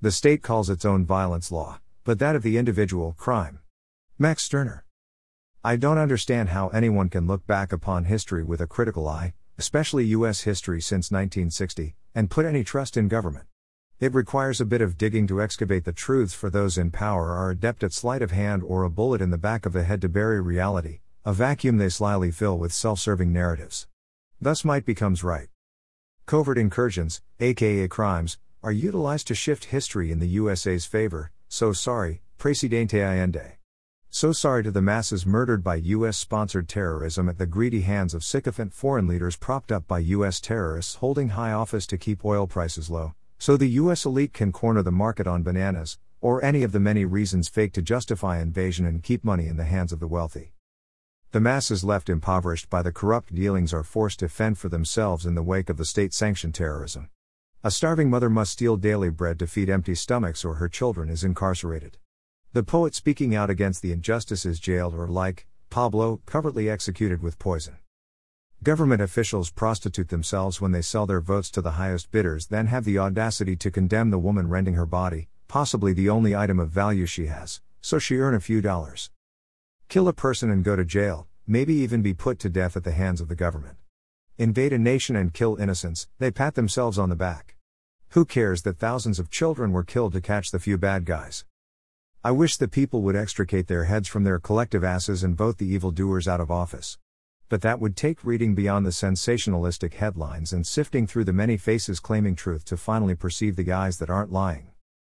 The state calls its own violence law, but that of the individual, crime. Max Stirner. I don't understand how anyone can look back upon history with a critical eye, especially U.S. history since 1960, and put any trust in government. It requires a bit of digging to excavate the truths for those in power are adept at sleight of hand or a bullet in the back of the head to bury reality, a vacuum they slyly fill with self serving narratives. Thus, might becomes right. Covert incursions, aka crimes, are utilized to shift history in the USA's favor, so sorry, Presidente Allende. So sorry to the masses murdered by US sponsored terrorism at the greedy hands of sycophant foreign leaders propped up by US terrorists holding high office to keep oil prices low, so the US elite can corner the market on bananas, or any of the many reasons fake to justify invasion and keep money in the hands of the wealthy. The masses left impoverished by the corrupt dealings are forced to fend for themselves in the wake of the state sanctioned terrorism. A starving mother must steal daily bread to feed empty stomachs or her children is incarcerated. The poet speaking out against the injustice is jailed or, like Pablo, covertly executed with poison. Government officials prostitute themselves when they sell their votes to the highest bidders, then have the audacity to condemn the woman rending her body, possibly the only item of value she has, so she earn a few dollars kill a person and go to jail, maybe even be put to death at the hands of the government. Invade a nation and kill innocents, they pat themselves on the back. Who cares that thousands of children were killed to catch the few bad guys? I wish the people would extricate their heads from their collective asses and vote the evildoers out of office. But that would take reading beyond the sensationalistic headlines and sifting through the many faces claiming truth to finally perceive the guys that aren't lying.